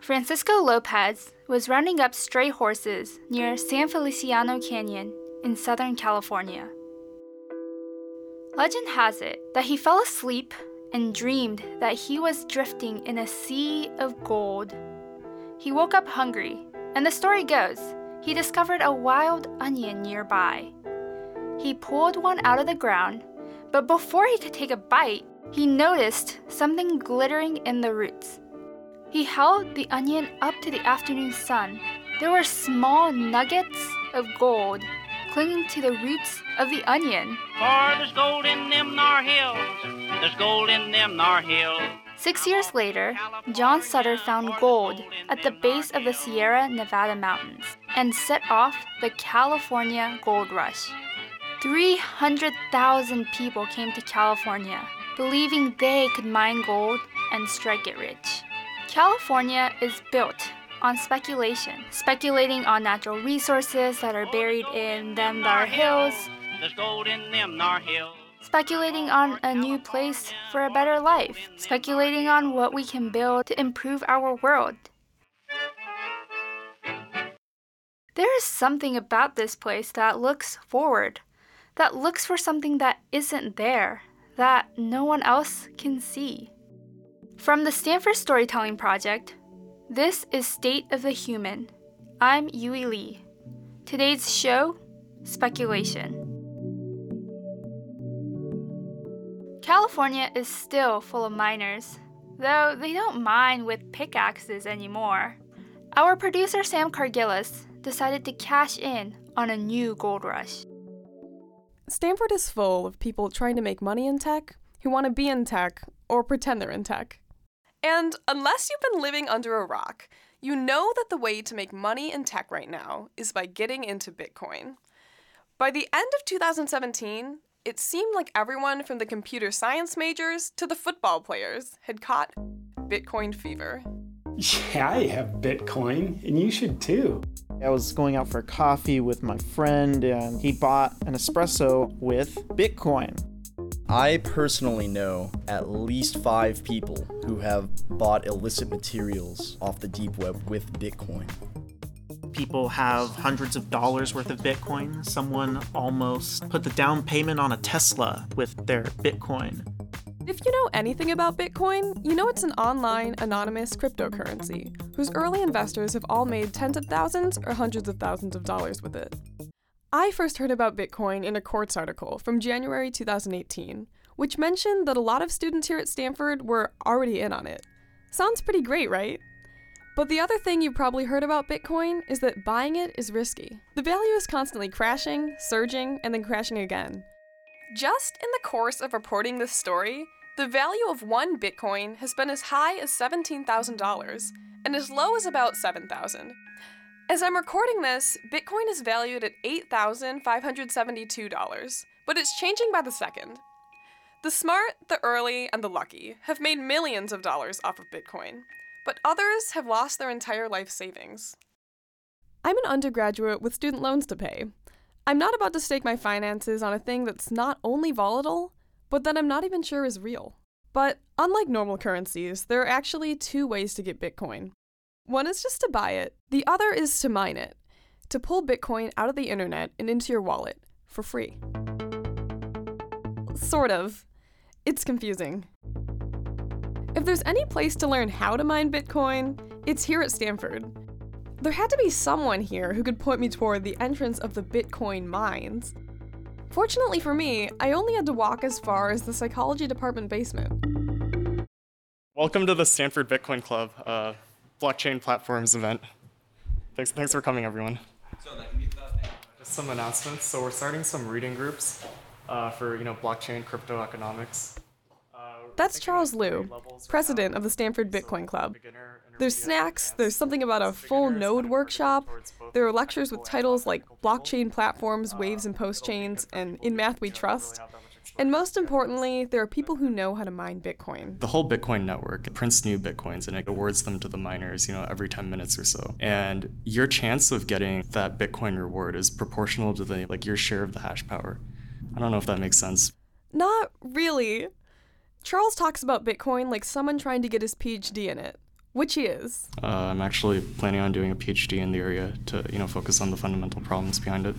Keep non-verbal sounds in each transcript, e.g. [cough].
Francisco Lopez was rounding up stray horses near San Feliciano Canyon in Southern California. Legend has it that he fell asleep and dreamed that he was drifting in a sea of gold. He woke up hungry, and the story goes he discovered a wild onion nearby. He pulled one out of the ground, but before he could take a bite, he noticed something glittering in the roots. He held the onion up to the afternoon sun. There were small nuggets of gold clinging to the roots of the onion. For there's gold in them nar hills. There's gold in them nar hills. Six years later, John Sutter found gold at the base of the Sierra Nevada mountains and set off the California Gold Rush. 300,000 people came to California, believing they could mine gold and strike it rich. California is built on speculation, speculating on natural resources that are buried in them thar hills, There's gold in them nar hills. speculating on a new place for a better life, speculating on what we can build to improve our world. There is something about this place that looks forward, that looks for something that isn't there, that no one else can see. From the Stanford Storytelling Project, this is State of the Human. I'm Yui Lee. Today's show Speculation. California is still full of miners, though they don't mine with pickaxes anymore. Our producer Sam Cargillis decided to cash in on a new gold rush. Stanford is full of people trying to make money in tech who want to be in tech or pretend they're in tech. And unless you've been living under a rock, you know that the way to make money in tech right now is by getting into Bitcoin. By the end of 2017, it seemed like everyone from the computer science majors to the football players had caught Bitcoin fever. Yeah, I have Bitcoin, and you should too. I was going out for coffee with my friend, and he bought an espresso with Bitcoin. I personally know at least five people who have bought illicit materials off the deep web with Bitcoin. People have hundreds of dollars worth of Bitcoin. Someone almost put the down payment on a Tesla with their Bitcoin. If you know anything about Bitcoin, you know it's an online, anonymous cryptocurrency whose early investors have all made tens of thousands or hundreds of thousands of dollars with it. I first heard about Bitcoin in a Quartz article from January 2018, which mentioned that a lot of students here at Stanford were already in on it. Sounds pretty great, right? But the other thing you've probably heard about Bitcoin is that buying it is risky. The value is constantly crashing, surging, and then crashing again. Just in the course of reporting this story, the value of one Bitcoin has been as high as $17,000 and as low as about 7,000. As I'm recording this, Bitcoin is valued at $8,572, but it's changing by the second. The smart, the early, and the lucky have made millions of dollars off of Bitcoin, but others have lost their entire life savings. I'm an undergraduate with student loans to pay. I'm not about to stake my finances on a thing that's not only volatile, but that I'm not even sure is real. But unlike normal currencies, there are actually two ways to get Bitcoin. One is just to buy it, the other is to mine it, to pull Bitcoin out of the internet and into your wallet for free. Sort of. It's confusing. If there's any place to learn how to mine Bitcoin, it's here at Stanford. There had to be someone here who could point me toward the entrance of the Bitcoin mines. Fortunately for me, I only had to walk as far as the psychology department basement. Welcome to the Stanford Bitcoin Club uh, blockchain platforms event. Thanks, thanks for coming, everyone. Just some announcements. So we're starting some reading groups uh, for you know blockchain, crypto economics. Uh, That's Charles about Liu, president of the Stanford So, Bitcoin Club. beginner, There's snacks, there's something about a full node workshop, targeted towards both there are lectures with titles like Blockchain. Platforms, Uh, Waves, and it'll Post Chains, and In Math We Trust. Have that much exposure And most importantly, there are people who know how to mine Bitcoin. The whole Bitcoin network prints new Bitcoins and it awards them to the miners, you know, every 10 minutes or so. And your chance of getting that Bitcoin reward is proportional to the like your share of the hash power. I don't know if that makes sense. Not really. Charles talks about Bitcoin like someone trying to get his PhD in it, which he is. Uh, I'm actually planning on doing a PhD in the area to, you know, focus on the fundamental problems behind it.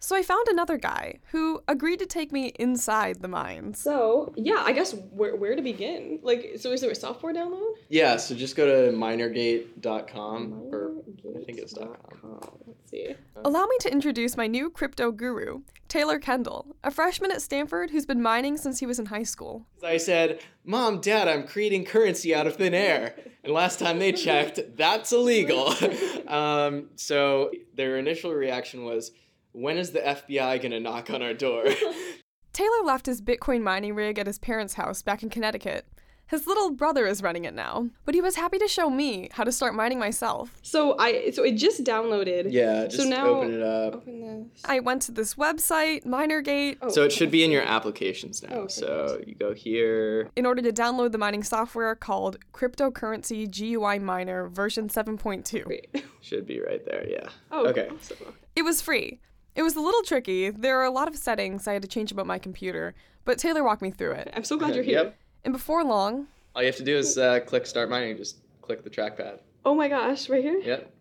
So I found another guy who agreed to take me inside the mines. So yeah, I guess where where to begin? Like, so is there a software download? Yeah, so just go to minergate.com or I think it's .com. Let's see. Allow me to introduce my new crypto guru, Taylor Kendall, a freshman at Stanford who's been mining since he was in high school. I said, Mom, Dad, I'm creating currency out of thin air. And last time they checked, that's illegal. [laughs] um, so their initial reaction was, when is the FBI gonna knock on our door? [laughs] [laughs] Taylor left his Bitcoin mining rig at his parents' house back in Connecticut. His little brother is running it now, but he was happy to show me how to start mining myself. So I so it just downloaded. yeah, just so now open it up. Open this. I went to this website, Minergate, Oh, So it should be in your applications now. Oh, okay, so you go here. in order to download the mining software called Cryptocurrency GUI Miner version 7.2. Wait. [laughs] Should be right there, yeah. Oh, Okay. So, It was free. It was a little tricky. There are a lot of settings I had to change about my computer, but Taylor walked me through it. I'm so glad you're here. Yep. And before long, All you have to do is uh, click start mining. Just click the trackpad. Oh my gosh, right here. Yep.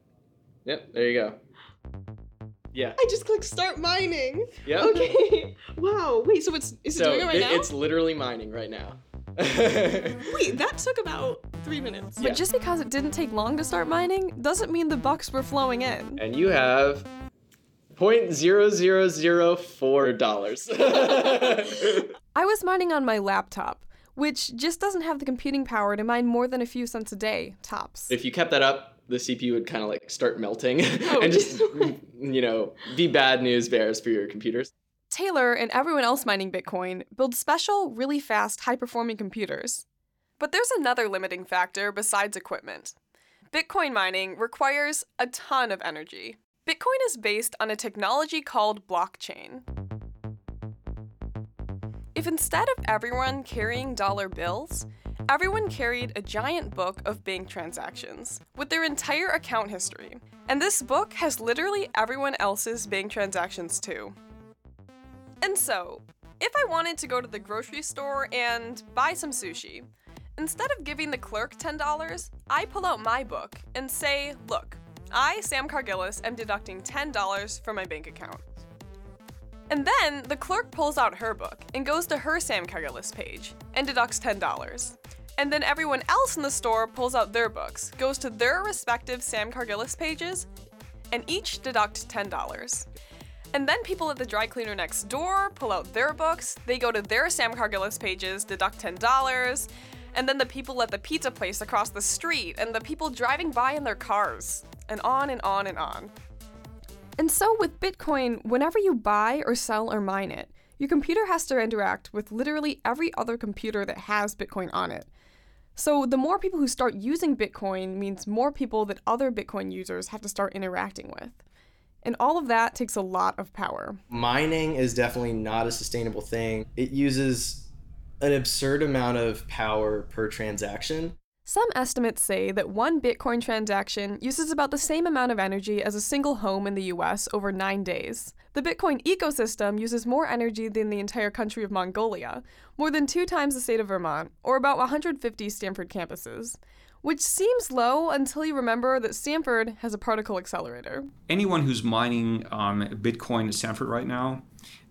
Yep, there you go. Yeah. I just clicked start mining. Yep. Okay. [laughs] Wow. Wait. So it's is it So doing it right it- now? it's literally mining right now. [laughs] Wait, that took about three minutes. but just because it didn't take long to start mining doesn't mean the bucks were flowing in. and you have point zero zero zero four dollars. [laughs] I was mining on my laptop, which just doesn't have the computing power to mine more than a few cents a day, tops. if you kept that up, the CPU would kind of like start melting Oh, [laughs] and just mm, you know be bad news bears for your computers. Taylor and everyone else mining Bitcoin build special, really fast, high performing computers. But there's another limiting factor besides equipment. Bitcoin mining requires a ton of energy. Bitcoin is based on a technology called blockchain. If instead of everyone carrying dollar bills, everyone carried a giant book of bank transactions with their entire account history, and this book has literally everyone else's bank transactions too. And so, if I wanted to go to the grocery store and buy some sushi, instead of giving the clerk $10, I pull out my book and say, Look, I, Sam Cargillis, am deducting $10 from my bank account. And then the clerk pulls out her book and goes to her Sam Cargillis page and deducts $10. And then everyone else in the store pulls out their books, goes to their respective Sam Cargillis pages, and each deduct $10. And then people at the dry cleaner next door pull out their books, they go to their Sam Cargillis pages, deduct $10, and then the people at the pizza place across the street, and the people driving by in their cars, and on and on and on. And so with Bitcoin, whenever you buy or sell or mine it, your computer has to interact with literally every other computer that has Bitcoin on it. So the more people who start using Bitcoin means more people that other Bitcoin users have to start interacting with. And all of that takes a lot of power. Mining is definitely not a sustainable thing. It uses an absurd amount of power per transaction. Some estimates say that one Bitcoin transaction uses about the same amount of energy as a single home in the US over nine days. The Bitcoin ecosystem uses more energy than the entire country of Mongolia, more than two times the state of Vermont, or about 150 Stanford campuses. Which seems low until you remember that Stanford has a particle accelerator. Anyone who's mining um, Bitcoin at Stanford right now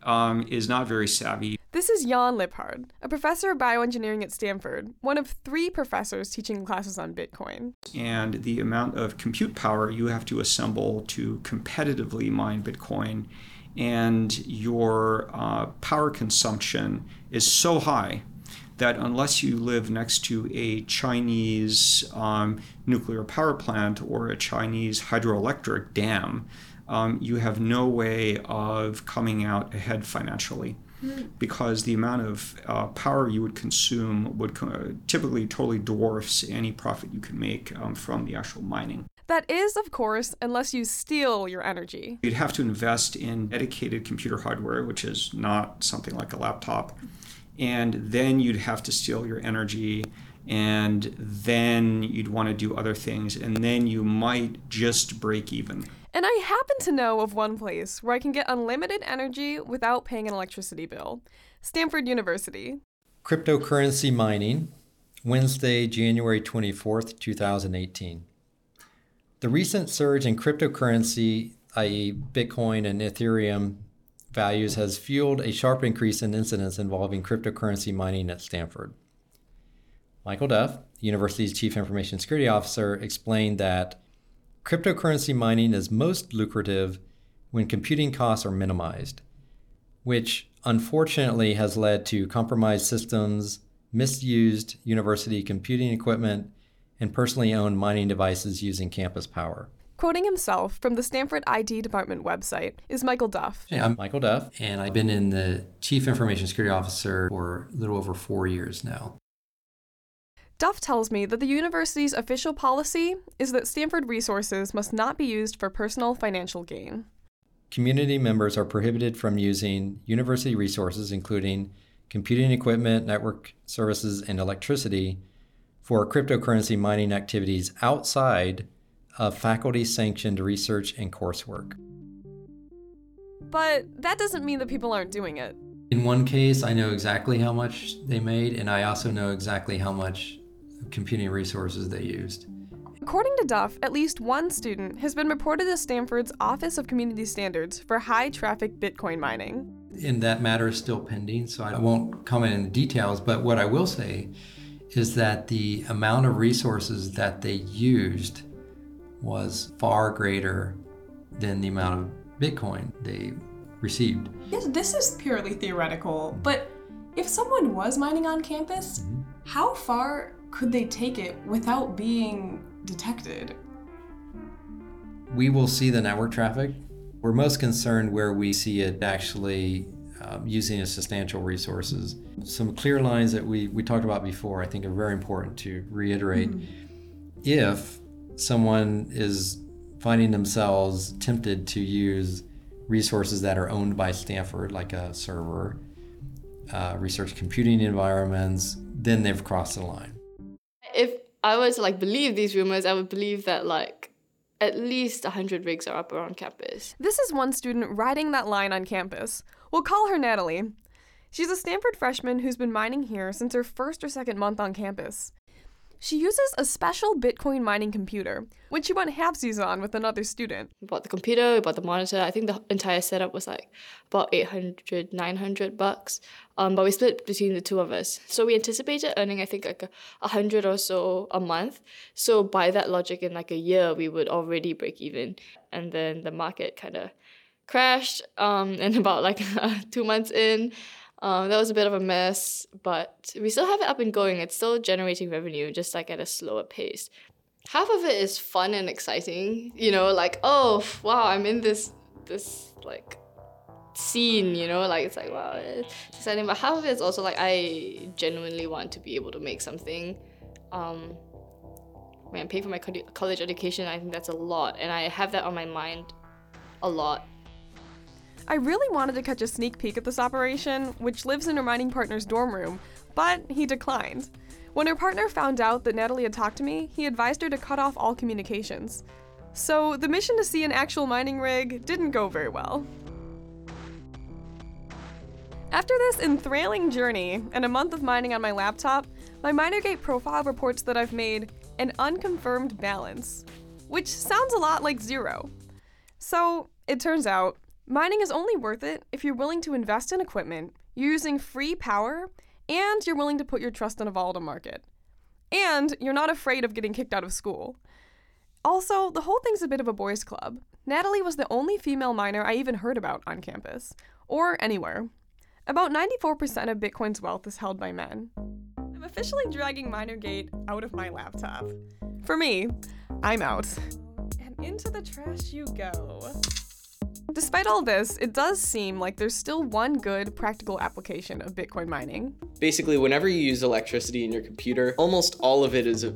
um, is not very savvy. This is Jan Liphard, a professor of bioengineering at Stanford, one of three professors teaching classes on Bitcoin. And the amount of compute power you have to assemble to competitively mine Bitcoin and your uh, power consumption is so high that unless you live next to a Chinese um, nuclear power plant or a Chinese hydroelectric dam, um, you have no way of coming out ahead financially because the amount of uh, power you would consume would co- typically totally dwarfs any profit you can make um, from the actual mining. That is, of course, unless you steal your energy. You'd have to invest in dedicated computer hardware, which is not something like a laptop. And then you'd have to steal your energy, and then you'd want to do other things, and then you might just break even. And I happen to know of one place where I can get unlimited energy without paying an electricity bill Stanford University. Cryptocurrency mining, Wednesday, January 24th, 2018. The recent surge in cryptocurrency, i.e., Bitcoin and Ethereum values, has fueled a sharp increase in incidents involving cryptocurrency mining at Stanford. Michael Duff, the university's chief information security officer, explained that cryptocurrency mining is most lucrative when computing costs are minimized, which unfortunately has led to compromised systems, misused university computing equipment, and personally owned mining devices using campus power. Quoting himself from the Stanford ID department website is Michael Duff. Hey, I'm Michael Duff, and I've been in the Chief Information Security Officer for a little over four years now. Duff tells me that the university's official policy is that Stanford resources must not be used for personal financial gain. Community members are prohibited from using university resources, including computing equipment, network services, and electricity, for cryptocurrency mining activities outside of faculty sanctioned research and coursework. But that doesn't mean that people aren't doing it. In one case, I know exactly how much they made, and I also know exactly how much computing resources they used. According to Duff, at least one student has been reported to Stanford's Office of Community Standards for high traffic Bitcoin mining. And that matter is still pending, so I won't comment in details, but what I will say is that the amount of resources that they used was far greater than the amount of Bitcoin they received. Yes, this is purely theoretical, but if someone was mining on campus, mm-hmm. how far could they take it without being detected? We will see the network traffic. We're most concerned where we see it actually um, using its substantial resources. Some clear lines that we, we talked about before, I think, are very important to reiterate. Mm-hmm. If someone is finding themselves tempted to use resources that are owned by Stanford, like a server, uh, research computing environments, then they've crossed the line. I to like believe these rumors, I would believe that like at least 100 rigs are up around campus. This is one student riding that line on campus. We'll call her Natalie. She's a Stanford freshman who's been mining here since her first or second month on campus. She uses a special Bitcoin mining computer, which she went halvesies on with another student. We bought the computer, we bought the monitor. I think the entire setup was like about 800, 900 bucks. Um, but we split between the two of us. So we anticipated earning, I think, like a, a hundred or so a month. So by that logic, in like a year, we would already break even. And then the market kind of crashed. Um, [laughs] and about like [laughs] two months in, um, that was a bit of a mess, but we still have it up and going. It's still generating revenue, just like at a slower pace. Half of it is fun and exciting, you know, like oh wow, I'm in this this like scene, you know, like it's like wow, it's exciting. But half of it is also like I genuinely want to be able to make something. Um, when I pay for my college education, I think that's a lot, and I have that on my mind a lot I really wanted to catch a sneak peek at this operation, which lives in her mining partner's dorm room, but he declined. When her partner found out that Natalie had talked to me, he advised her to cut off all communications. So the mission to see an actual mining rig didn't go very well. After this enthralling journey and a month of mining on my laptop, my MinerGate profile reports that I've made an unconfirmed balance, which sounds a lot like zero. So, it turns out Mining is only worth it if you're willing to invest in equipment, you're using free power, and you're willing to put your trust in a volatile market. And you're not afraid of getting kicked out of school. Also, the whole thing's a bit of a boys' club. Natalie was the only female miner I even heard about on campus, or anywhere. About 94% of Bitcoin's wealth is held by men. I'm officially dragging MinerGate out of my laptop. For me, I'm out. And into the trash you go. Despite all this, it does seem like there's still one good practical application of Bitcoin mining. Basically, whenever you use electricity in your computer, almost all of it is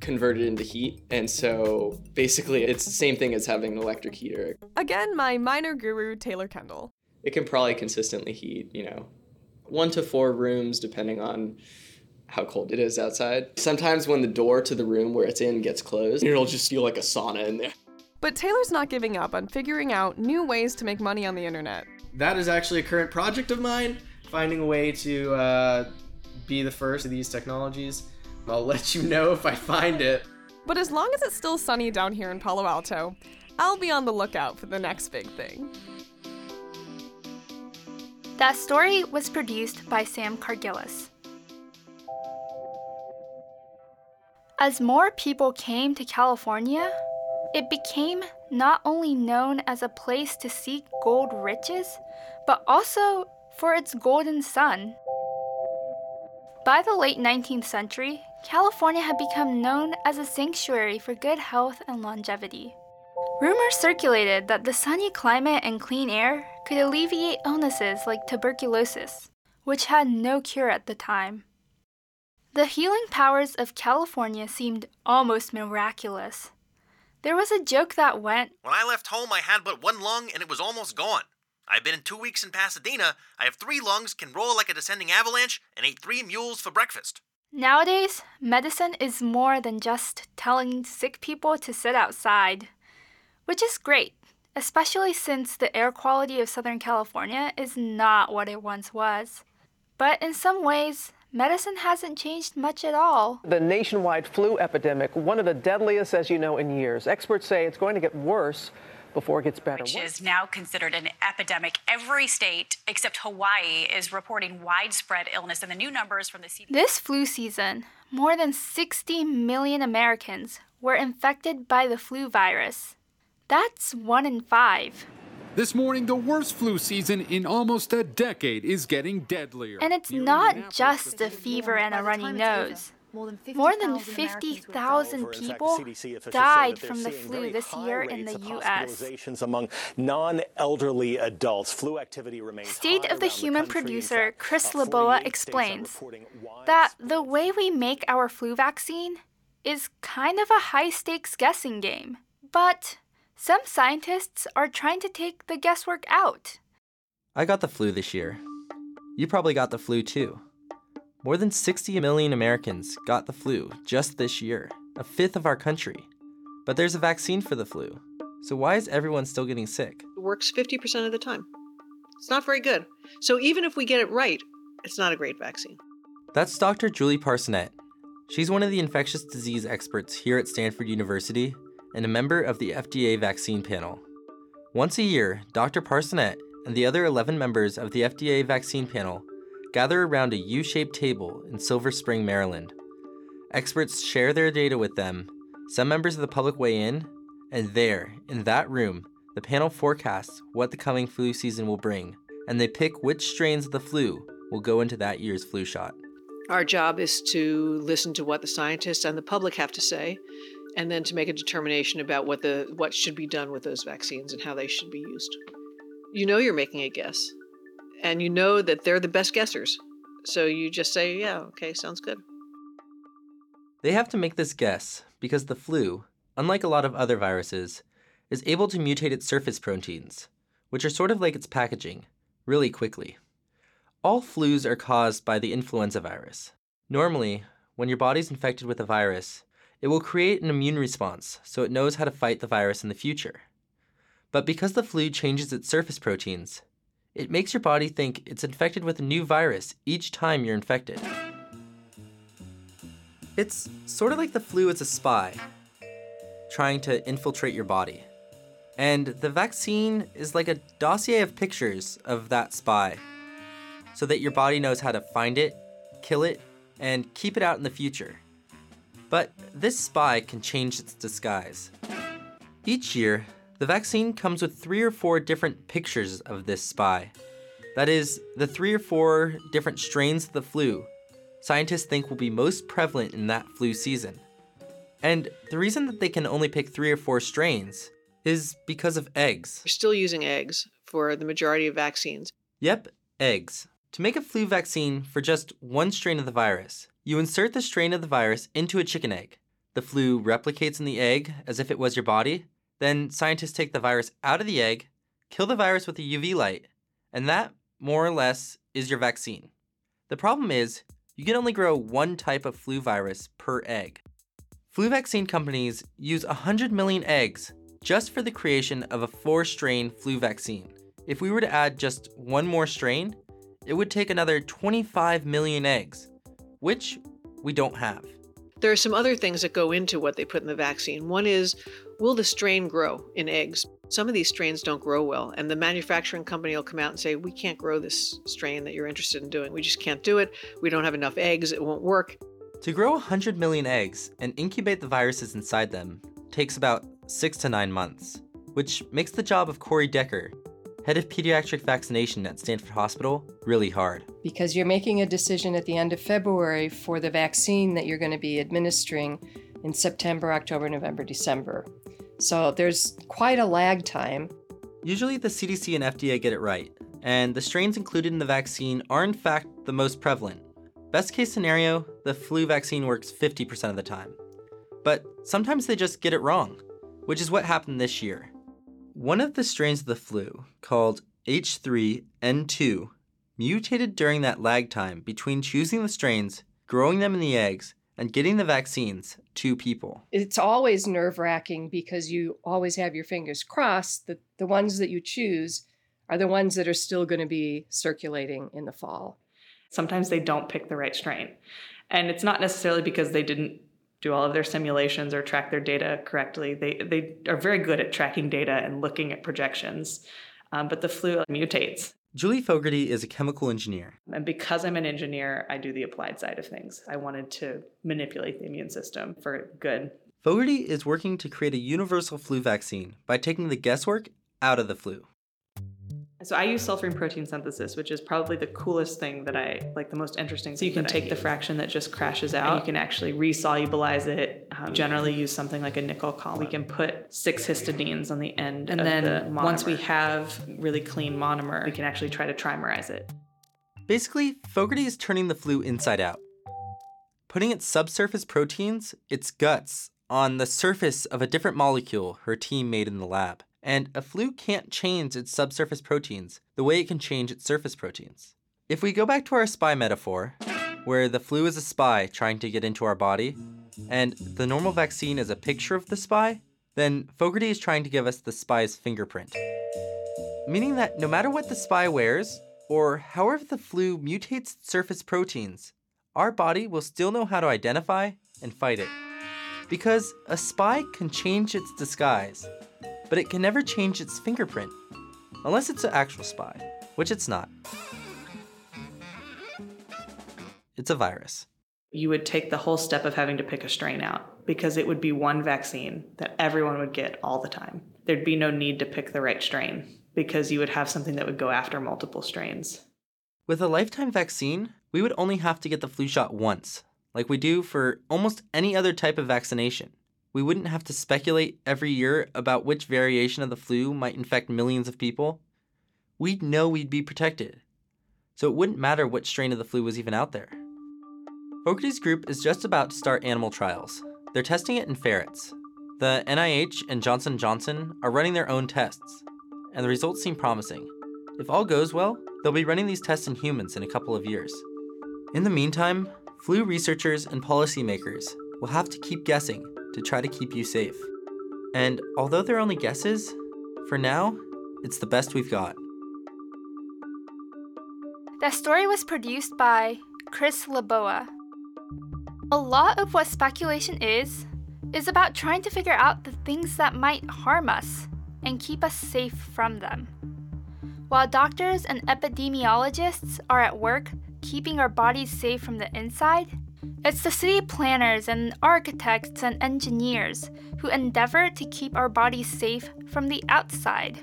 converted into heat. And so basically, it's the same thing as having an electric heater. Again, my miner guru, Taylor Kendall. It can probably consistently heat, you know, one to four rooms, depending on how cold it is outside. Sometimes when the door to the room where it's in gets closed, it'll just feel like a sauna in there. But Taylor's not giving up on figuring out new ways to make money on the internet. That is actually a current project of mine, finding a way to uh, be the first of these technologies. I'll [laughs] let you know if I find it. But as long as it's still sunny down here in Palo Alto, I'll be on the lookout for the next big thing. That story was produced by Sam Cargillis. As more people came to California, it became not only known as a place to seek gold riches, but also for its golden sun. By the late 19th century, California had become known as a sanctuary for good health and longevity. Rumors circulated that the sunny climate and clean air could alleviate illnesses like tuberculosis, which had no cure at the time. The healing powers of California seemed almost miraculous. There was a joke that went When I left home, I had but one lung and it was almost gone. I've been in two weeks in Pasadena. I have three lungs, can roll like a descending avalanche, and ate three mules for breakfast. Nowadays, medicine is more than just telling sick people to sit outside, which is great, especially since the air quality of Southern California is not what it once was. But in some ways, medicine hasn't changed much at all. The nationwide flu epidemic, one of the deadliest, as you know, in years. Experts say it's going to get worse before it gets better. Which is now considered an epidemic. Every state except Hawaii is reporting widespread illness, and the new numbers from the CDC. This flu season, more than 60 million Americans were infected by the flu virus. That's one in five. This morning, the worst flu season in almost a decade is getting deadlier. And it's not just a fever and a runny nose. More than 50,000 people died from the flu this year in the U.S. Among non-elderly adults, flu activity remains State of the Human producer Chris Laboa explains that the way we make our flu vaccine is kind of a high-stakes guessing game. But some scientists are trying to take the guesswork out. I got the flu this year. You probably got the flu too. More than 60 million Americans got the flu just this year, a fifth of our country. But there's a vaccine for the flu. So why is everyone still getting sick? It works 50% of the time. It's not very good. So even if we get it right, it's not a great vaccine. That's Dr. Julie Parsonet. She's one of the infectious disease experts here at Stanford University and a member of the FDA vaccine panel. Once a year, Dr. Parsonet and the other 11 members of the FDA vaccine panel gather around a U shaped table in Silver Spring, Maryland. Experts share their data with them, some members of the public weigh in, and there, in that room, the panel forecasts what the coming flu season will bring, and they pick which strains of the flu will go into that year's flu shot. Our job is to listen to what the scientists and the public have to say, and then to make a determination about what the what should be done with those vaccines and how they should be used. You know you're making a guess, and you know that they're the best guessers. So you just say, "Yeah, okay, sounds good." They have to make this guess because the flu, unlike a lot of other viruses, is able to mutate its surface proteins, which are sort of like its packaging, really quickly. All flus are caused by the influenza virus. Normally, when your body's infected with a virus, it will create an immune response so it knows how to fight the virus in the future. But because the flu changes its surface proteins, it makes your body think it's infected with a new virus each time you're infected. It's sort of like the flu is a spy, trying to infiltrate your body. And the vaccine is like a dossier of pictures of that spy, so that your body knows how to find it, kill it, and keep it out in the future. But this spy can change its disguise. Each year, the vaccine comes with three or four different pictures of this spy. That is, the three or four different strains of the flu scientists think will be most prevalent in that flu season. And the reason that they can only pick three or four strains is because of eggs. We're still using eggs for the majority of vaccines. Yep, eggs. To make a flu vaccine for just one strain of the virus, you insert the strain of the virus into a chicken egg. The flu replicates in the egg as if it was your body. Then scientists take the virus out of the egg, kill the virus with a UV light, and that, more or less, is your vaccine. The problem is, you can only grow one type of flu virus per egg. Flu vaccine companies use 100 million eggs just for the creation of a four strain flu vaccine. If we were to add just one more strain, it would take another 25 million eggs, which we don't have. There are some other things that go into what they put in the vaccine. One is, will the strain grow in eggs? Some of these strains don't grow well, and the manufacturing company will come out and say, We can't grow this strain that you're interested in doing. We just can't do it. We don't have enough eggs. It won't work. To grow 100 million eggs and incubate the viruses inside them takes about six to nine months, which makes the job of Corey Decker, head of pediatric vaccination at Stanford Hospital, really hard. Because you're making a decision at the end of February for the vaccine that you're going to be administering in September, October, November, December. So there's quite a lag time. Usually the CDC and FDA get it right, and the strains included in the vaccine are in fact the most prevalent. Best case scenario, the flu vaccine works 50% of the time. But sometimes they just get it wrong, which is what happened this year. One of the strains of the flu, called H3N2, mutated during that lag time between choosing the strains, growing them in the eggs, and getting the vaccines to people. It's always nerve wracking because you always have your fingers crossed that the ones that you choose are the ones that are still going to be circulating in the fall. Sometimes they don't pick the right strain. And it's not necessarily because they didn't do all of their simulations or track their data correctly. They, they are very good at tracking data and looking at projections. Um, but the flu mutates. Julie Fogarty is a chemical engineer. And because I'm an engineer, I do the applied side of things. I wanted to manipulate the immune system for good. Fogarty is working to create a universal flu vaccine by taking the guesswork out of the flu. So I use sulfurine protein synthesis, which is probably the coolest thing that I like, the most interesting. So you can take the fraction that just crashes out, and you can actually resolubilize it. Um, generally, use something like a nickel column. We can put six histidines on the end, and then the once we have really clean monomer, we can actually try to trimerize it. Basically, Fogarty is turning the flu inside out, putting its subsurface proteins, its guts, on the surface of a different molecule her team made in the lab. And a flu can't change its subsurface proteins the way it can change its surface proteins. If we go back to our spy metaphor, where the flu is a spy trying to get into our body, and the normal vaccine is a picture of the spy, then Fogarty is trying to give us the spy's fingerprint. Meaning that no matter what the spy wears, or however the flu mutates its surface proteins, our body will still know how to identify and fight it. Because a spy can change its disguise, but it can never change its fingerprint. Unless it's an actual spy, which it's not. It's a virus. You would take the whole step of having to pick a strain out because it would be one vaccine that everyone would get all the time. There'd be no need to pick the right strain because you would have something that would go after multiple strains. With a lifetime vaccine, we would only have to get the flu shot once, like we do for almost any other type of vaccination we wouldn't have to speculate every year about which variation of the flu might infect millions of people. We'd know we'd be protected. So it wouldn't matter what strain of the flu was even out there. Fogarty's group is just about to start animal trials. They're testing it in ferrets. The NIH and Johnson Johnson are running their own tests, and the results seem promising. If all goes well, they'll be running these tests in humans in a couple of years. In the meantime, flu researchers and policymakers will have to keep guessing to try to keep you safe. And although they're only guesses, for now, it's the best we've got. That story was produced by Chris Laboa. A lot of what speculation is, is about trying to figure out the things that might harm us and keep us safe from them. While doctors and epidemiologists are at work keeping our bodies safe from the inside, it's the city planners and architects and engineers who endeavor to keep our bodies safe from the outside.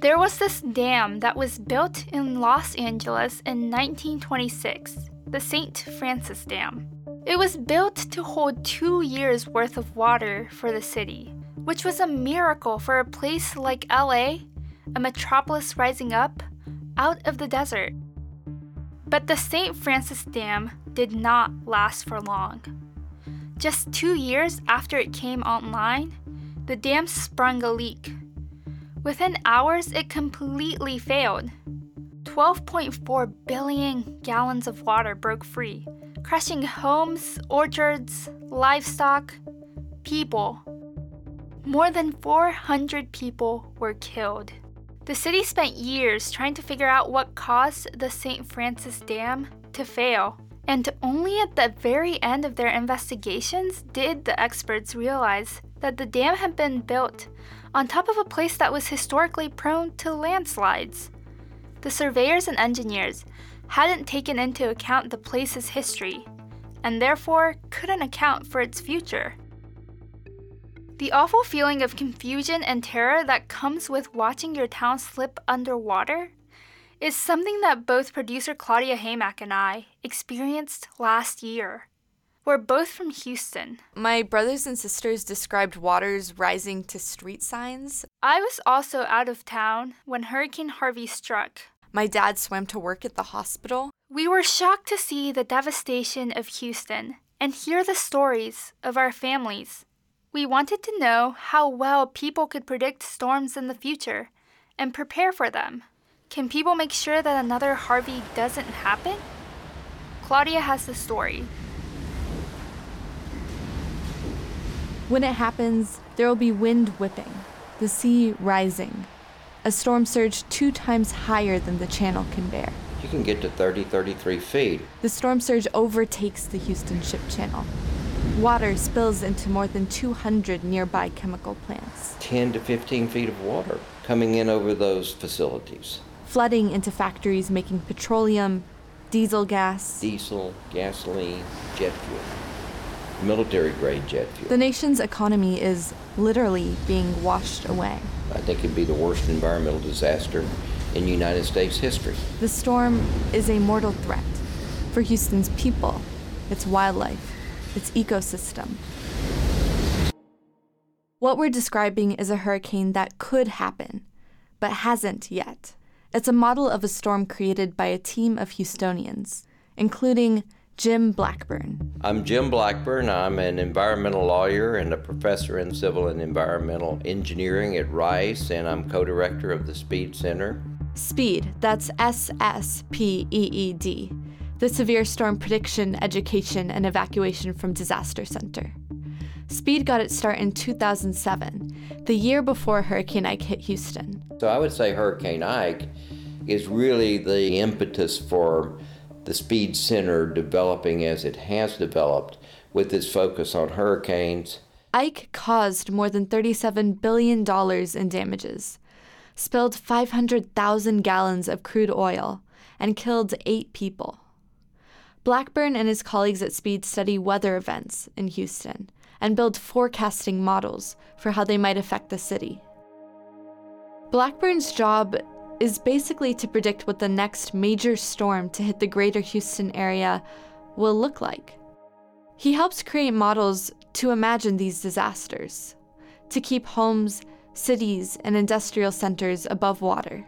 There was this dam that was built in Los Angeles in 1926, the St. Francis Dam. It was built to hold two years' worth of water for the city, which was a miracle for a place like LA, a metropolis rising up out of the desert. But the St. Francis Dam did not last for long. Just two years after it came online, the dam sprung a leak. Within hours, it completely failed. 12.4 billion gallons of water broke free, crushing homes, orchards, livestock, people. More than 400 people were killed. The city spent years trying to figure out what caused the St. Francis Dam to fail And only at the very end of their investigations did the experts realize that the dam had been built on top of a place that was historically prone to landslides. The surveyors and engineers hadn't taken into account the place's history, and therefore couldn't account for its future. The awful feeling of confusion and terror that comes with watching your town slip underwater is something that both producer Claudia Haymack and I experienced last year. We're both from Houston. My brothers and sisters described waters rising to street signs. I was also out of town when Hurricane Harvey struck. My dad swam to work at the hospital. We were shocked to see the devastation of Houston and hear the stories of our families. We wanted to know how well people could predict storms in the future and prepare for them. Can people make sure that another Harvey doesn't happen? Claudia has the story. When it happens, there will be wind whipping, the sea rising, a storm surge two times higher than the channel can bear. You can get to 30, 33 feet. The storm surge overtakes the Houston Ship Channel. Water spills into more than 200 nearby chemical plants, 10 to 15 feet of water coming in over those facilities. flooding into factories making petroleum, diesel gas. Diesel, gasoline, jet fuel, military grade jet fuel. The nation's economy is literally being washed away. I think it'd be the worst environmental disaster in United States history. The storm is a mortal threat for Houston's people, its wildlife, its ecosystem. What we're describing is a hurricane that could happen, but hasn't yet. It's a model of a storm created by a team of Houstonians, including Jim Blackburn. I'm Jim Blackburn. I'm an environmental lawyer and a professor in civil and environmental engineering at Rice, and I'm co director of the Speed Center. SPEED, that's S S P E E D, the Severe Storm Prediction, Education, and Evacuation from Disaster Center. SPEED got its start in 2007, the year before Hurricane Ike hit Houston. So I would say Hurricane Ike is really the impetus for the Speed Center developing as it has developed with its focus on hurricanes. Ike caused more than $37 billion in damages, spilled 500,000 gallons of crude oil, and killed eight people. Blackburn and his colleagues at Speed study weather events in Houston and build forecasting models for how they might affect the city. Blackburn's job is basically to predict what the next major storm to hit the greater Houston area will look like. He helps create models to imagine these disasters, to keep homes, cities, and industrial centers above water.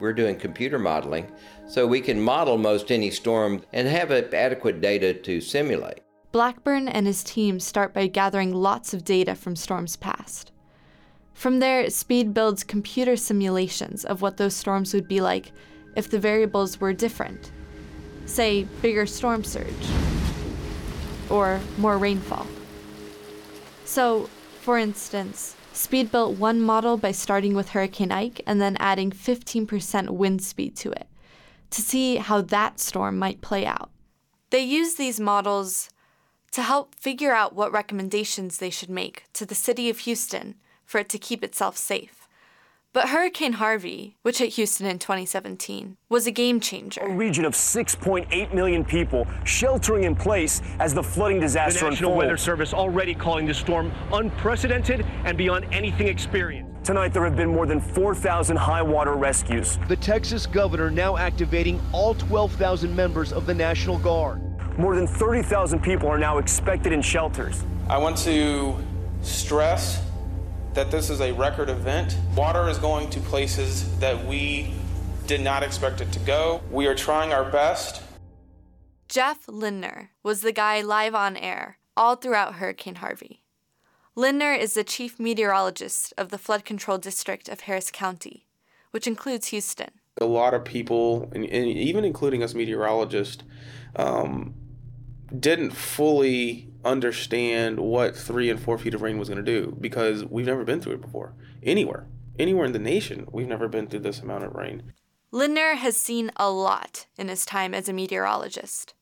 We're doing computer modeling, so we can model most any storm and have adequate data to simulate. Blackburn and his team start by gathering lots of data from storms past. From there, Speed builds computer simulations of what those storms would be like if the variables were different. Say, bigger storm surge, or more rainfall. So, for instance, Speed built one model by starting with Hurricane Ike and then adding 15% wind speed to it to see how that storm might play out. They use these models to help figure out what recommendations they should make to the city of Houston for it to keep itself safe. But Hurricane Harvey, which hit Houston in 2017, was a game changer. A region of 6.8 million people sheltering in place as the flooding disaster The National unfolds. Weather Service already calling the storm unprecedented and beyond anything experienced. Tonight, there have been more than 4,000 high water rescues. The Texas governor now activating all 12,000 members of the National Guard. More than 30,000 people are now expected in shelters. I want to stress that this is a record event. Water is going to places that we did not expect it to go. We are trying our best. Jeff Lindner was the guy live on air all throughout Hurricane Harvey. Lindner is the chief meteorologist of the flood control district of Harris County, which includes Houston. A lot of people, and, and even including us meteorologists, um, didn't fully understand what three and four feet of rain was going to do because we've never been through it before. Anywhere. Anywhere in the nation, we've never been through this amount of rain. Lindner has seen a lot in his time as a meteorologist.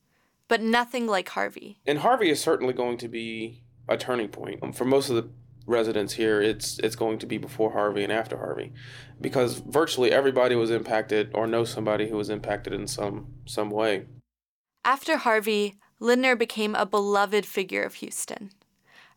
but nothing like Harvey. And Harvey is certainly going to be a turning point. Um, for most of the residents here, it's it's going to be before Harvey and after Harvey, because virtually everybody was impacted or knows somebody who was impacted in some some way. After Harvey, Lindner became a beloved figure of Houston.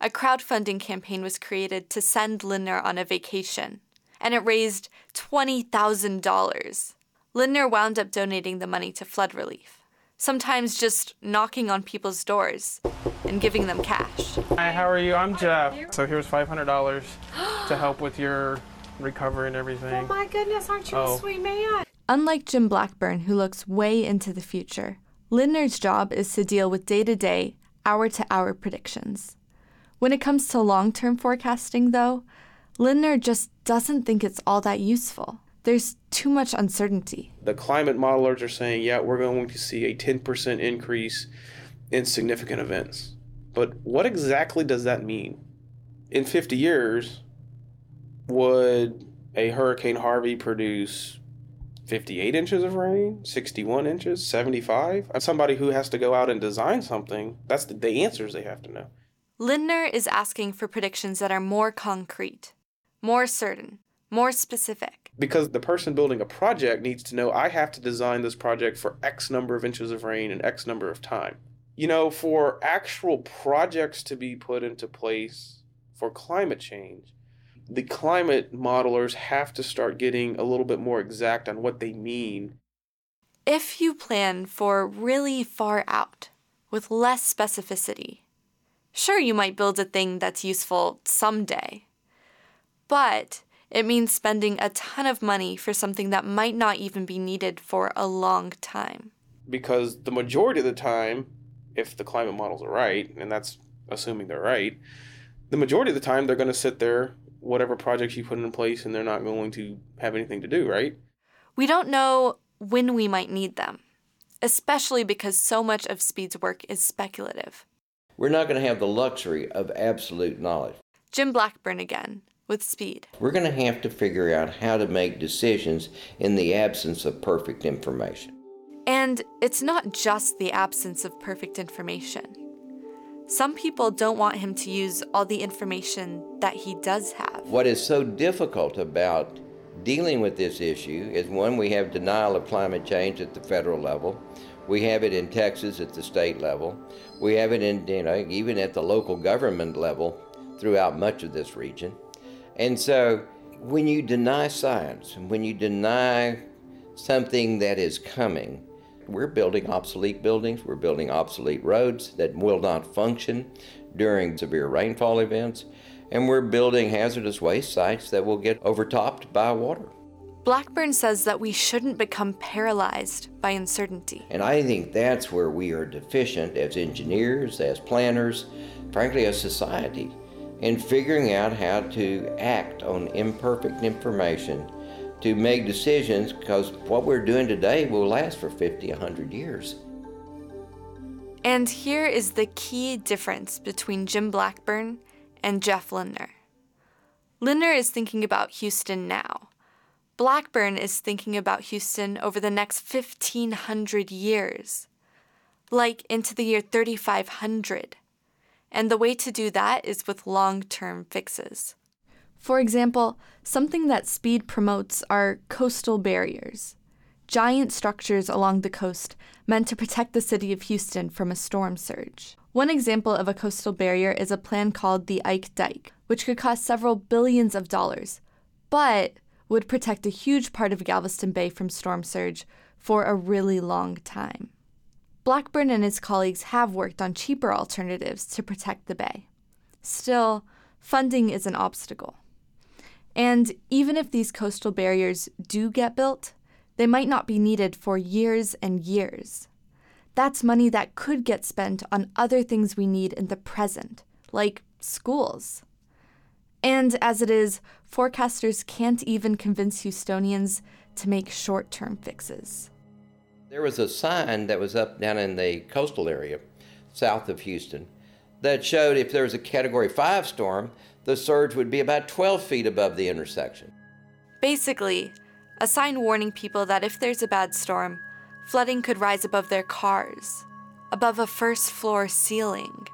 A crowdfunding campaign was created to send Lindner on a vacation, and it raised $20,000. Lindner wound up donating the money to flood relief, sometimes just knocking on people's doors and giving them cash. Hi, how are you? I'm Jeff. So here's $500 to help with your recovery and everything. Oh my goodness, aren't you Oh. a sweet man? Unlike Jim Blackburn, who looks way into the future, Lindner's job is to deal with day to day, hour to hour predictions. When it comes to long term forecasting, though, Lindner just doesn't think it's all that useful. There's too much uncertainty. The climate modelers are saying, yeah, we're going to see a 10% increase in significant events. But what exactly does that mean? In 50 years, would a Hurricane Harvey produce 58 inches of rain, 61 inches, 75? As somebody who has to go out and design something, that's the, the answers they have to know. Lindner is asking for predictions that are more concrete, more certain, more specific. Because the person building a project needs to know I have to design this project for X number of inches of rain and X number of time. You know, for actual projects to be put into place for climate change, the climate modelers have to start getting a little bit more exact on what they mean. If you plan for really far out with less specificity, sure, you might build a thing that's useful someday. But it means spending a ton of money for something that might not even be needed for a long time. Because the majority of the time, if the climate models are right, and that's assuming they're right, the majority of the time they're going to sit there, whatever projects you put in place, and they're not going to have anything to do, right? We don't know when we might need them, especially because so much of SSPEED's work is speculative. We're not going to have the luxury of absolute knowledge. Jim Blackburn again, with SSPEED. We're going to have to figure out how to make decisions in the absence of perfect information. And it's not just the absence of perfect information. Some people don't want him to use all the information that he does have. What is so difficult about dealing with this issue is one, we have denial of climate change at the federal level. We have it in Texas at the state level. We have it in, you know, even at the local government level throughout much of this region. And so when you deny science and when you deny something that is coming, we're building obsolete buildings, we're building obsolete roads that will not function during severe rainfall events, and we're building hazardous waste sites that will get overtopped by water. Blackburn says that we shouldn't become paralyzed by uncertainty. And I think that's where we are deficient as engineers, as planners, frankly, as society, in figuring out how to act on imperfect information to make decisions because what we're doing today will last for 50, 100 years. And here is the key difference between Jim Blackburn and Jeff Lindner. Lindner is thinking about Houston now. Blackburn is thinking about Houston over the next 1500 years, like into the year 3500. And the way to do that is with long term fixes. For example, something that SSPEED promotes are coastal barriers, giant structures along the coast meant to protect the city of Houston from a storm surge. One example of a coastal barrier is a plan called the Ike Dike, which could cost several billions of dollars, but would protect a huge part of Galveston Bay from storm surge for a really long time. Blackburn and his colleagues have worked on cheaper alternatives to protect the bay. Still, funding is an obstacle. And even if these coastal barriers do get built, they might not be needed for years and years. That's money that could get spent on other things we need in the present, like schools. And as it is, forecasters can't even convince Houstonians to make short term fixes. There was a sign that was up down in the coastal area south of Houston that showed if there was a category 5 storm, the surge would be about 12 feet above the intersection. Basically, a sign warning people that if there's a bad storm, flooding could rise above their cars, above a first floor ceiling.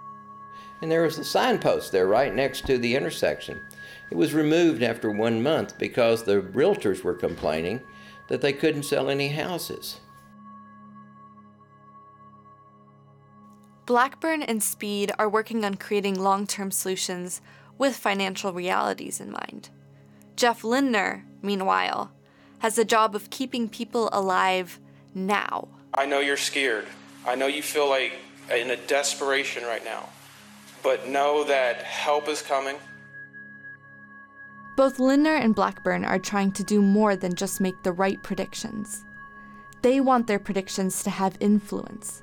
And there was a signpost there right next to the intersection. It was removed after one month because the realtors were complaining that they couldn't sell any houses. Blackburn and SSPEED are working on creating long term solutions with financial realities in mind. Jeff Lindner, meanwhile, has the job of keeping people alive now. I know you're scared. I know you feel like in a desperation right now. But know that help is coming. Both Lindner and Blackburn are trying to do more than just make the right predictions. They want their predictions to have influence,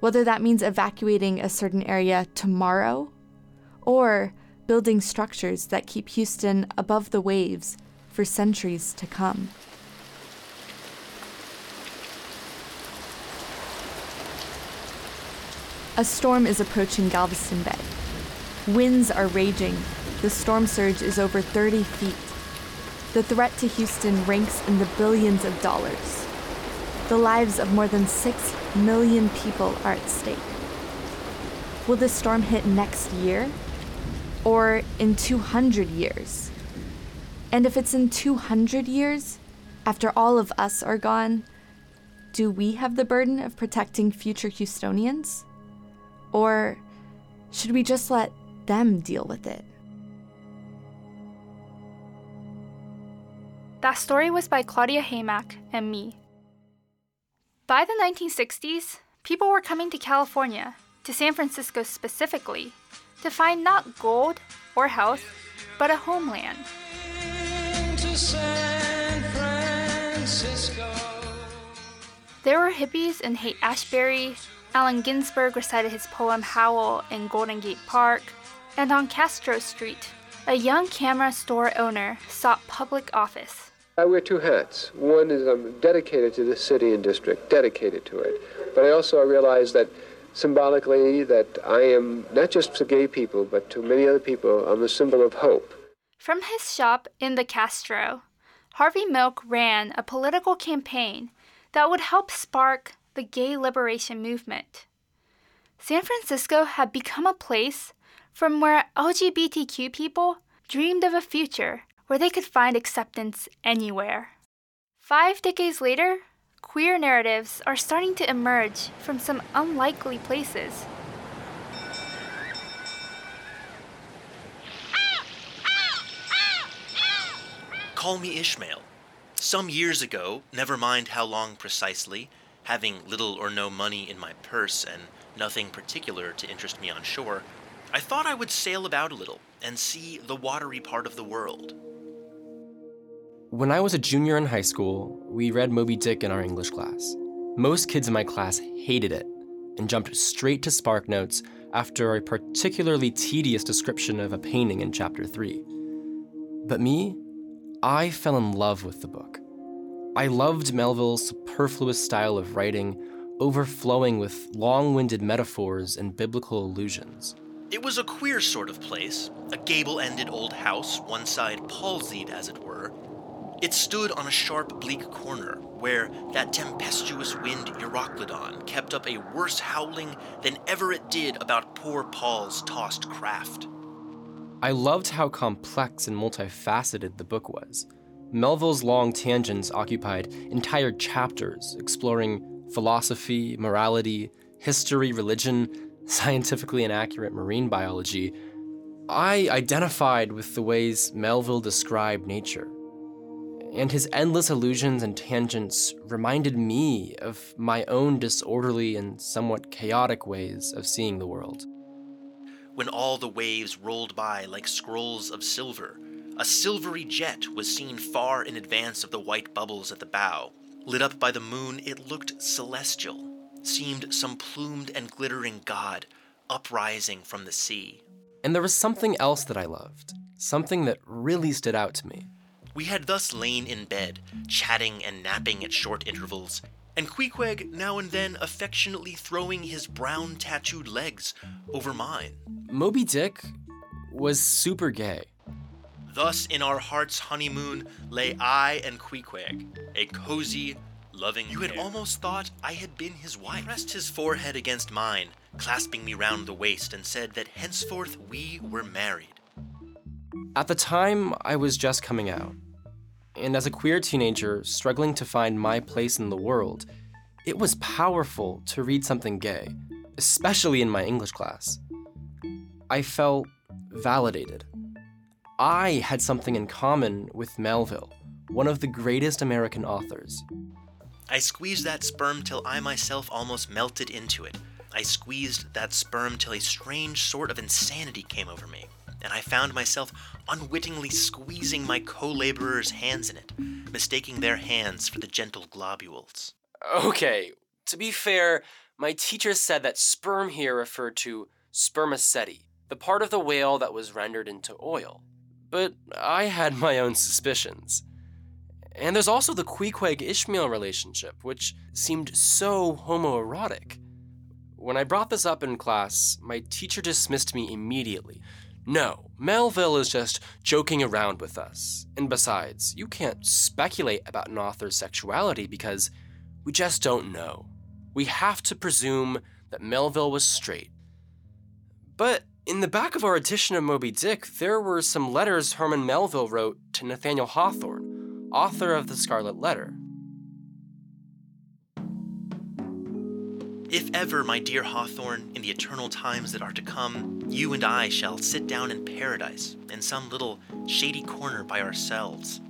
whether that means evacuating a certain area tomorrow or building structures that keep Houston above the waves for centuries to come. A storm is approaching Galveston Bay. Winds are raging. The storm surge is over 30 feet. The threat to Houston ranks in the billions of dollars. The lives of more than 6 million people are at stake. Will the storm hit next year? Or in 200 years? And if it's in 200 years, after all of us are gone, do we have the burden of protecting future Houstonians? Or should we just let them deal with it? That story was by Claudia Haymack and me. By the 1960s, people were coming to California, to San Francisco specifically, to find not gold or health, but a homeland. There were hippies in Haight Ashbury, Allen Ginsberg recited his poem Howl in Golden Gate Park, and on Castro Street, a young camera store owner sought public office. I wear two hats. One is I'm dedicated to this city and district, dedicated to it. But I also realize that symbolically that I am not just to gay people, but to many other people, I'm a symbol of hope. From his shop in the Castro, Harvey Milk ran a political campaign that would help spark the gay liberation movement. San Francisco had become a place from where LGBTQ people dreamed of a future where they could find acceptance anywhere. Five decades later, queer narratives are starting to emerge from some unlikely places. Call me Ishmael. Some years ago, never mind how long precisely, having little or no money in my purse and nothing particular to interest me on shore, I thought I would sail about a little and see the watery part of the world. When I was a junior in high school, we read Moby Dick in our English class. Most kids in my class hated it and jumped straight to Spark Notes after a particularly tedious description of a painting in chapter 3. But me, I fell in love with the book. I loved Melville's superfluous style of writing, overflowing with long winded metaphors and biblical allusions. It was a queer sort of place, a gable ended old house, one side palsied, as it were. It stood on a sharp, bleak corner where that tempestuous wind Euroclydon kept up a worse howling than ever it did about poor Paul's tossed craft. I loved how complex and multifaceted the book was. Melville's long tangents occupied entire chapters exploring philosophy, morality, history, religion, [laughs] scientifically inaccurate marine biology. I identified with the ways Melville described nature. And his endless allusions and tangents reminded me of my own disorderly and somewhat chaotic ways of seeing the world. When all the waves rolled by like scrolls of silver, a silvery jet was seen far in advance of the white bubbles at the bow. Lit up by the moon, it looked celestial, seemed some plumed and glittering god uprising from the sea. And there was something else that I loved, something that really stood out to me. We had thus lain in bed, chatting and napping at short intervals, and Queequeg now and then affectionately throwing his brown tattooed legs over mine. Moby Dick was super gay. Thus, in our heart's honeymoon, lay I and Queequeg, a cozy, loving You had almost thought I had been his wife. He pressed his forehead against mine, clasping me round the waist, and said that henceforth we were married. At the time, I was just coming out. And as a queer teenager struggling to find my place in the world, it was powerful to read something gay, especially in my English class. I felt validated. I had something in common with Melville, one of the greatest American authors. I squeezed that sperm till I myself almost melted into it. I squeezed that sperm till a strange sort of insanity came over me, and I found myself unwittingly squeezing my co laborers' hands in it, mistaking their hands for the gentle globules. Okay, to be fair, my teacher said that sperm here referred to spermaceti, the part of the whale that was rendered into oil. But I had my own suspicions. And there's also the Queequeg Ishmael relationship, which seemed so homoerotic. When I brought this up in class, my teacher dismissed me immediately. No, Melville is just joking around with us. And besides, you can't speculate about an author's sexuality because we just don't know. We have to presume that Melville was straight. But in the back of our edition of Moby Dick, there were some letters Herman Melville wrote to Nathaniel Hawthorne author of The Scarlet Letter. If ever, my dear Hawthorne, in the eternal times that are to come, you and I shall sit down in paradise, in some little shady corner by ourselves.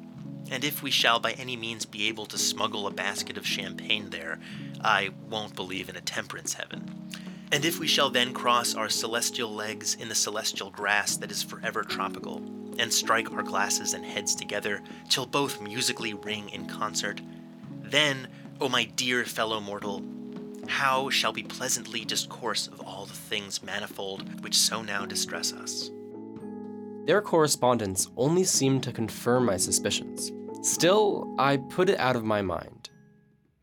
And if we shall by any means be able to smuggle a basket of champagne there, I won't believe in a temperance heaven. And if we shall then cross our celestial legs in the celestial grass that is forever tropical, and strike our glasses and heads together till both musically ring in concert, then, O oh my dear fellow mortal, how shall we pleasantly discourse of all the things manifold which so now distress us? Their correspondence only seemed to confirm my suspicions. Still, I put it out of my mind.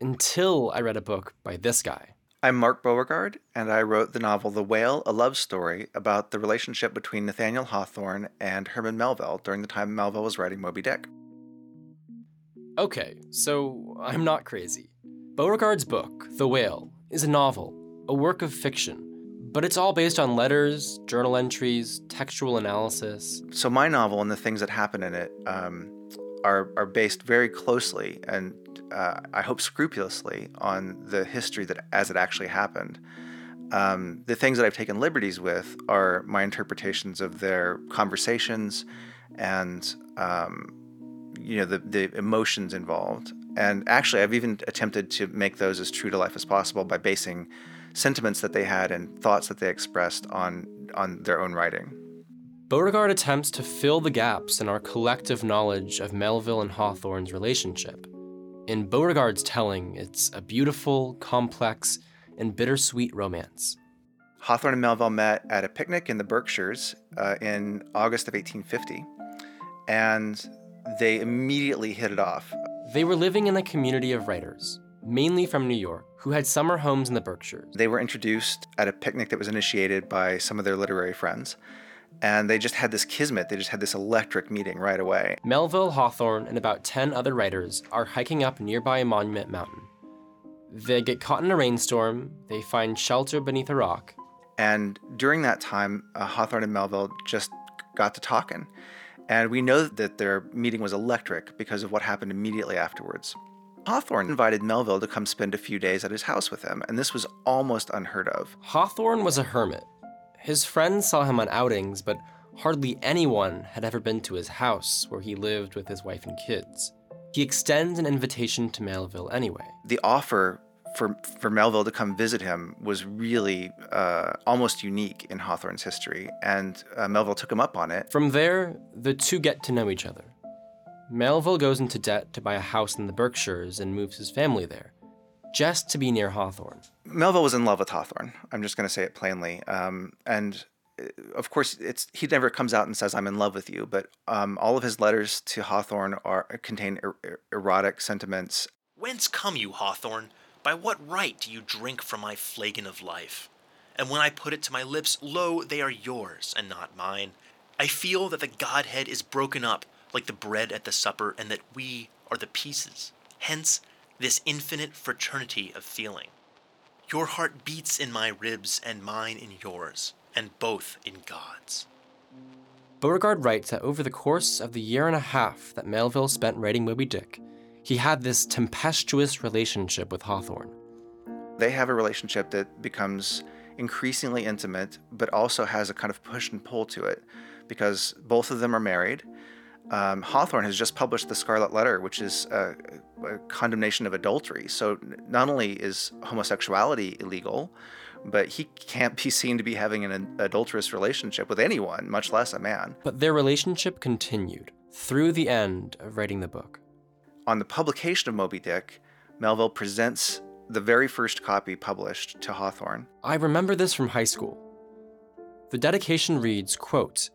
Until I read a book by this guy. I'm Mark Beauregard, and I wrote the novel The Whale, a Love Story about the relationship between Nathaniel Hawthorne and Herman Melville during the time Melville was writing Moby Dick. Okay, so I'm not crazy. Beauregard's book, The Whale, is a novel, a work of fiction, but it's all based on letters, journal entries, textual analysis. So my novel and the things that happen in it um, are, are based very closely and uh, I hope scrupulously on the history that as it actually happened. Um, the things that I've taken liberties with are my interpretations of their conversations and um, you know the, the emotions involved. And actually, I've even attempted to make those as true to life as possible by basing sentiments that they had and thoughts that they expressed on on their own writing. Beauregard attempts to fill the gaps in our collective knowledge of Melville and Hawthorne's relationship. In Beauregard's telling, it's a beautiful, complex, and bittersweet romance. Hawthorne and Melville met at a picnic in the Berkshires uh, in August of 1850, and they immediately hit it off. They were living in a community of writers, mainly from New York, who had summer homes in the Berkshires. They were introduced at a picnic that was initiated by some of their literary friends and they just had this kismet. They just had this electric meeting right away. Melville, Hawthorne, and about 10 other writers are hiking up nearby Monument Mountain. They get caught in a rainstorm, they find shelter beneath a rock. And during that time, uh, Hawthorne and Melville just got to talking. And we know that their meeting was electric because of what happened immediately afterwards. Hawthorne invited Melville to come spend a few days at his house with him, and this was almost unheard of. Hawthorne was a hermit, his friends saw him on outings, but hardly anyone had ever been to his house where he lived with his wife and kids. He extends an invitation to Melville anyway. The offer for, for Melville to come visit him was really uh, almost unique in Hawthorne's history, and uh, Melville took him up on it. From there, the two get to know each other. Melville goes into debt to buy a house in the Berkshires and moves his family there just to be near Hawthorne. Melville was in love with Hawthorne. I'm just going to say it plainly. Um, and uh, of course, it's he never comes out and says I'm in love with you, but um, all of his letters to Hawthorne are contain er- er- erotic sentiments. Whence come you, Hawthorne? By what right do you drink from my flagon of life? And when I put it to my lips, lo, they are yours and not mine. I feel that the Godhead is broken up like the bread at the supper, and that we are the pieces. Hence, this infinite fraternity of feeling. Your heart beats in my ribs and mine in yours, and both in God's. Beauregard writes that over the course of the year and a half that Melville spent writing Moby Dick, he had this tempestuous relationship with Hawthorne. They have a relationship that becomes increasingly intimate, but also has a kind of push and pull to it because both of them are married. Um, Hawthorne has just published The Scarlet Letter, which is a, a condemnation of adultery. So not only is homosexuality illegal, but he can't be seen to be having an adulterous relationship with anyone, much less a man. But their relationship continued through the end of writing the book. On the publication of Moby Dick, Melville presents the very first copy published to Hawthorne. I remember this from high school. The dedication reads, quote,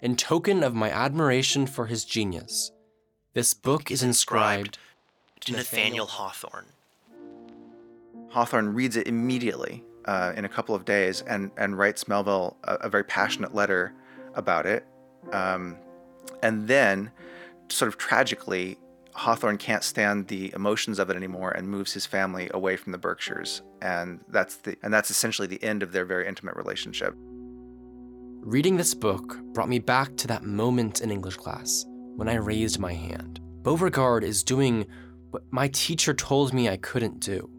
In token of my admiration for his genius, this book is inscribed to Nathaniel Hawthorne. Hawthorne reads it immediately uh, in a couple of days and, and writes Melville a, a very passionate letter about it. Um, and then, sort of tragically, Hawthorne can't stand the emotions of it anymore and moves his family away from the Berkshires. And that's, the, and that's essentially the end of their very intimate relationship. Reading this book brought me back to that moment in English class when I raised my hand. Beauregard is doing what my teacher told me I couldn't do.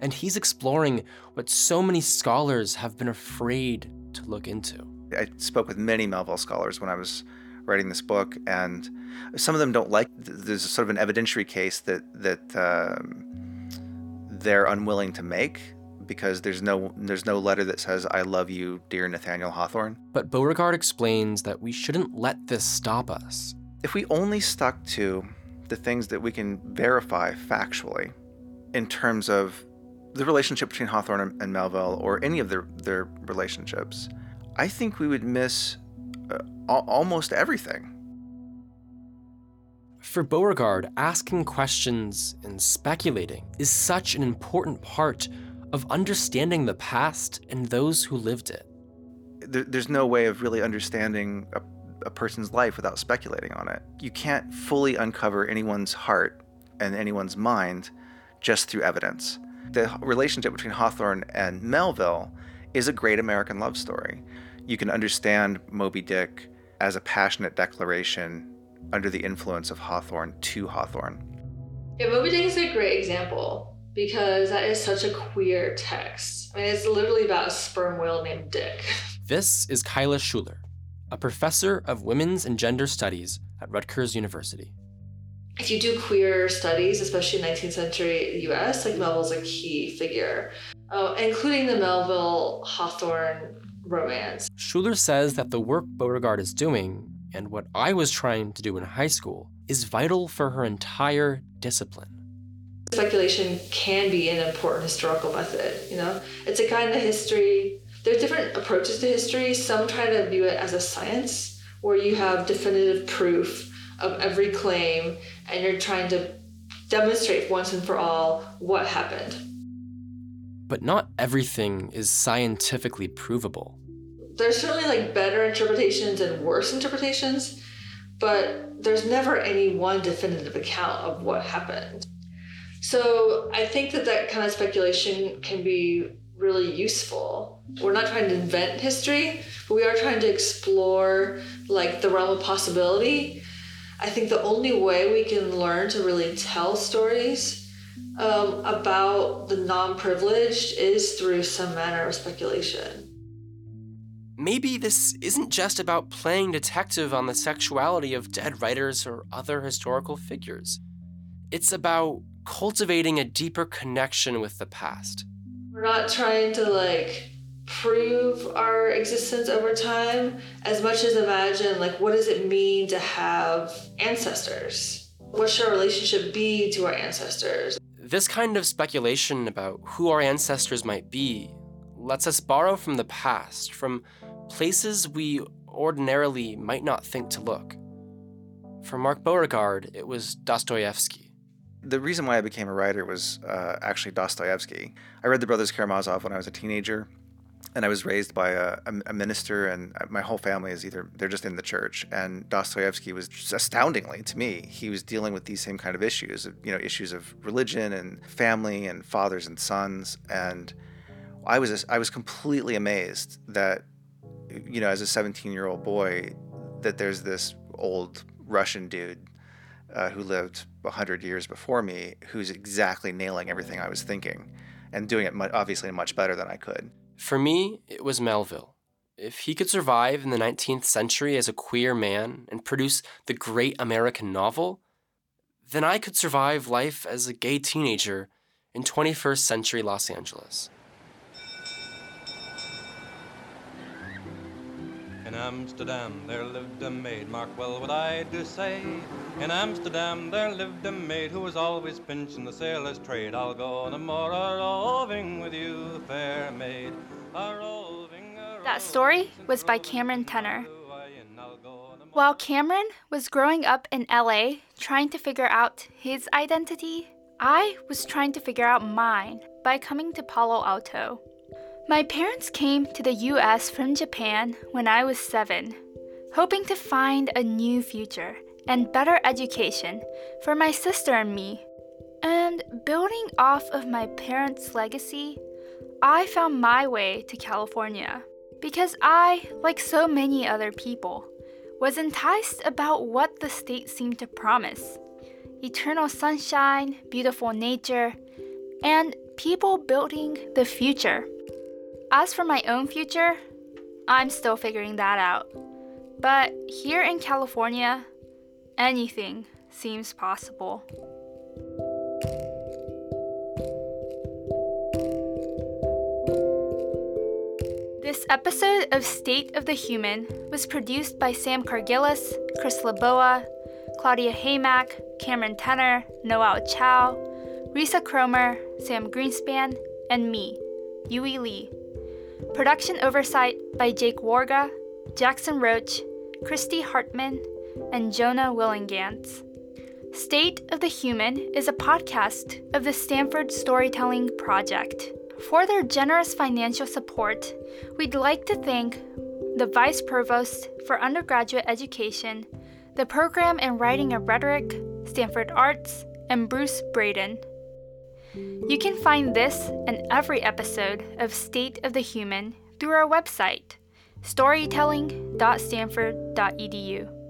And he's exploring what so many scholars have been afraid to look into. I spoke with many Melville scholars when I was writing this book, and some of them don't like. There's sort of an evidentiary case that that um, they're unwilling to make because there's no there's no letter that says "I love you, dear Nathaniel Hawthorne." But Beauregard explains that we shouldn't let this stop us. If we only stuck to the things that we can verify factually, in terms of the relationship between Hawthorne and Melville, or any of their their relationships, I think we would miss almost everything. For Beauregard, asking questions and speculating is such an important part of understanding the past and those who lived it. There, there's no way of really understanding a, a person's life without speculating on it. You can't fully uncover anyone's heart and anyone's mind just through evidence. The relationship between Hawthorne and Melville is a great American love story. You can understand Moby Dick as a passionate declaration under the influence of Hawthorne to Hawthorne. Yeah, Moby Dick is a great example because that is such a queer text. I mean, it's literally about a sperm whale named Dick. [laughs] This is Kyla Schuler, a professor of women's and gender studies at Rutgers University. If you do queer studies, especially in 19th century US, like Melville's a key figure, uh, including the Melville Hawthorne romance. Schuler says that the work Beauregard is doing, and what I was trying to do in high school, is vital for her entire discipline. Speculation can be an important historical method, you know? It's a kind of history. There's different approaches to history. Some try to view it as a science where you have definitive proof of every claim and you're trying to demonstrate once and for all what happened. But not everything is scientifically provable. There's certainly like better interpretations and worse interpretations, but there's never any one definitive account of what happened. So I think that that kind of speculation can be really useful. We're not trying to invent history, but we are trying to explore like the realm of possibility. I think the only way we can learn to really tell stories um, about the non privileged is through some manner of speculation. Maybe this isn't just about playing detective on the sexuality of dead writers or other historical figures. It's about cultivating a deeper connection with the past. We're not trying to like prove our existence over time as much as imagine like what does it mean to have ancestors? What should our relationship be to our ancestors? This kind of speculation about who our ancestors might be lets us borrow from the past, from places we ordinarily might not think to look. For Mark Beauregard, it was Dostoevsky. The reason why I became a writer was uh, actually Dostoevsky. I read The Brothers Karamazov when I was a teenager, and I was raised by a, a, minister, and my whole family is either they're just in the church. And Dostoevsky was astoundingly to me, he was dealing with these same kind of issues, you know, issues of religion and family and fathers and sons. And I was I was completely amazed that, you know, as a 17 year old boy, that there's this old Russian dude uh, who lived 100 years before me who's exactly nailing everything I was thinking and doing it obviously much better than I could. For me, it was Melville. If he could survive in the 19th century as a queer man and produce the great American novel, then I could survive life as a gay teenager in 21st century Los Angeles. In Amsterdam there lived a maid, mark well what I do say. In Amsterdam there lived a maid who was always pinching the sailor's trade. I'll go no more a roving with you, fair maid. A roving, a that story was by Cameron Tenner. While Cameron was growing up in LA trying to figure out his identity, I was trying to figure out mine by coming to Palo Alto. My parents came to the US from Japan when I was seven, hoping to find a new future and better education for my sister and me. And building off of my parents' legacy, I found my way to California because I, like so many other people, was enticed about what the state seemed to promise eternal sunshine, beautiful nature, and people building the future. As for my own future, I'm still figuring that out. But here in California, anything seems possible. This episode of State of the Human was produced by Sam Cargillis, Chris Laboa, Claudia Haymack, Cameron Tenner, Noel Chow, Risa Cromer, Sam Greenspan, and me, Yui Lee. Production oversight by Jake Warga, Jackson Roach, Christy Hartman, and Jonah Willihnganz. State of the Human is a podcast of the Stanford Storytelling Project. For their generous financial support, we'd like to thank the Vice Provost for Undergraduate Education, the Program in Writing and Rhetoric, Stanford Arts, and Bruce Braden. You can find this and every episode of State of the Human through our website, storytelling.stanford.edu.